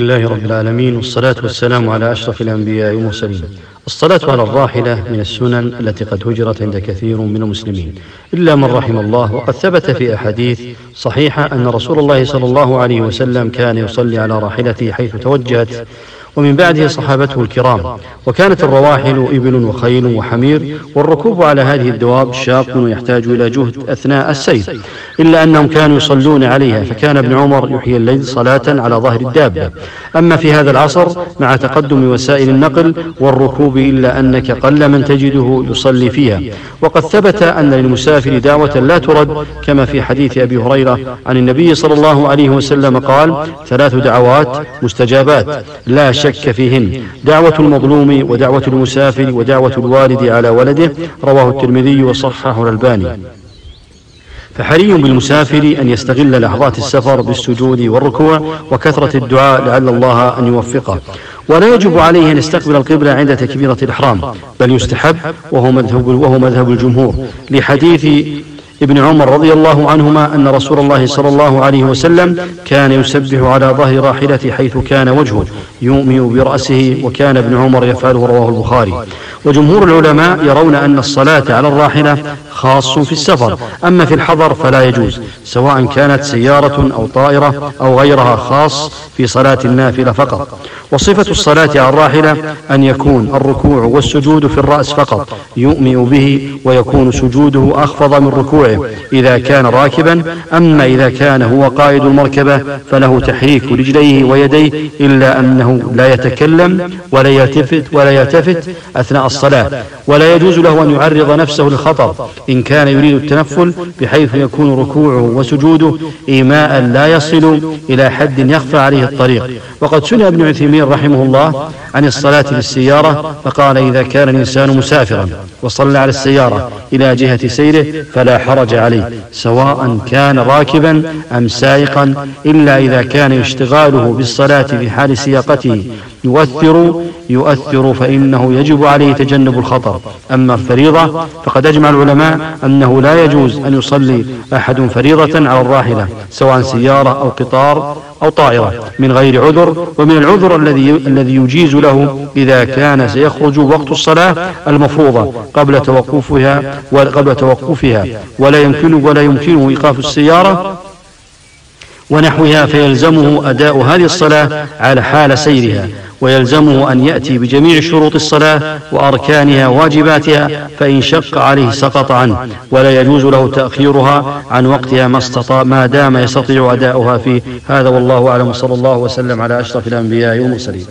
لله رب العالمين والصلاة والسلام على أشرف الأنبياء والمرسلين. الصلاة على الراحلة من السنن التي قد هجرت عند كثير من المسلمين. إلا من رحم الله وقد ثبت في أحاديث صحيحة أن رسول الله صلى الله عليه وسلم كان يصلي على راحلته حيث توجهت ومن بعده صحابته الكرام. وكانت الرواحل إبل وخيل وحمير والركوب على هذه الدواب شاق ويحتاج إلى جهد أثناء السير. إلا أنهم كانوا يصلون عليها فكان ابن عمر يحيي الليل صلاة على ظهر الدابة. أما في هذا العصر مع تقدم وسائل النقل والركوب إلا أنك قل من تجده يصلي فيها. وقد ثبت أن للمسافر دعوة لا ترد كما في حديث أبي هريرة عن النبي صلى الله عليه وسلم قال ثلاث دعوات مستجابات لا شك فيهن. دعوة المظلوم ودعوة المسافر ودعوة الوالد على ولده رواه الترمذي وصححه الألباني. فحري بالمسافر أن يستغل لحظات السفر بالسجود والركوع وكثرة الدعاء لعل الله أن يوفقه. ولا يجب عليه أن يستقبل القبلة عند تكبيرة الإحرام بل يستحب وهو مذهب, وهو مذهب الجمهور لحديث ابن عمر رضي الله عنهما أن رسول الله صلى الله عليه وسلم كان يسبح على ظهر راحلته حيث كان وجهه يؤمئ برأسه وكان ابن عمر يفعله رواه البخاري. وجمهور العلماء يرون أن الصلاة على الراحلة خاص في السفر أما في الحضر فلا يجوز سواء كانت سيارة أو طائرة أو غيرها خاص في صلاة النافلة فقط. وصفة الصلاة على الراحلة أن يكون الركوع والسجود في الرأس فقط يؤمئ به ويكون سجوده أخفض من ركوعه. إذا كان راكبا أما إذا كان هو قائد المركبة فله تحريك رجليه ويديه إلا أنه لا يتكلم ولا يلتفت ولا يلتفت أثناء الصلاة. ولا يجوز له أن يعرض نفسه للخطر إن كان يريد التنفل بحيث يكون ركوعه وسجوده إيماء لا يصل إلى حد يخفى عليه الطريق. وقد سئل ابن عثيمين رحمه الله عن الصلاة في السيارة فقال إذا كان الإنسان مسافرا وصلى على السيارة إلى جهة سيره فلا حرج عليه سواء كان راكبا أم سائقا إلا إذا كان اشتغاله بالصلاة في حال سياقته. يؤثر يؤثر فإنه يجب عليه تجنب الخطر. أما الفريضة فقد أجمع العلماء أنه لا يجوز أن يصلي أحد فريضة على الراحلة سواء سيارة أو قطار أو طائرة من غير عذر ومن العذر الذي الذي يجيز له إذا كان سيخرج وقت الصلاة المفروضة قبل توقفها وقبل توقفها ولا يمكن ولا يمكنه إيقاف السيارة ونحوها فيلزمه أداء هذه الصلاة على حال سيرها ويلزمه أن يأتي بجميع شروط الصلاة وأركانها واجباتها فإن شق عليه سقط عنه ولا يجوز له تأخيرها عن وقتها ما استطاع ما دام يستطيع أداؤها فيه هذا والله أعلم صلى الله وسلم على أشرف الأنبياء والمرسلين.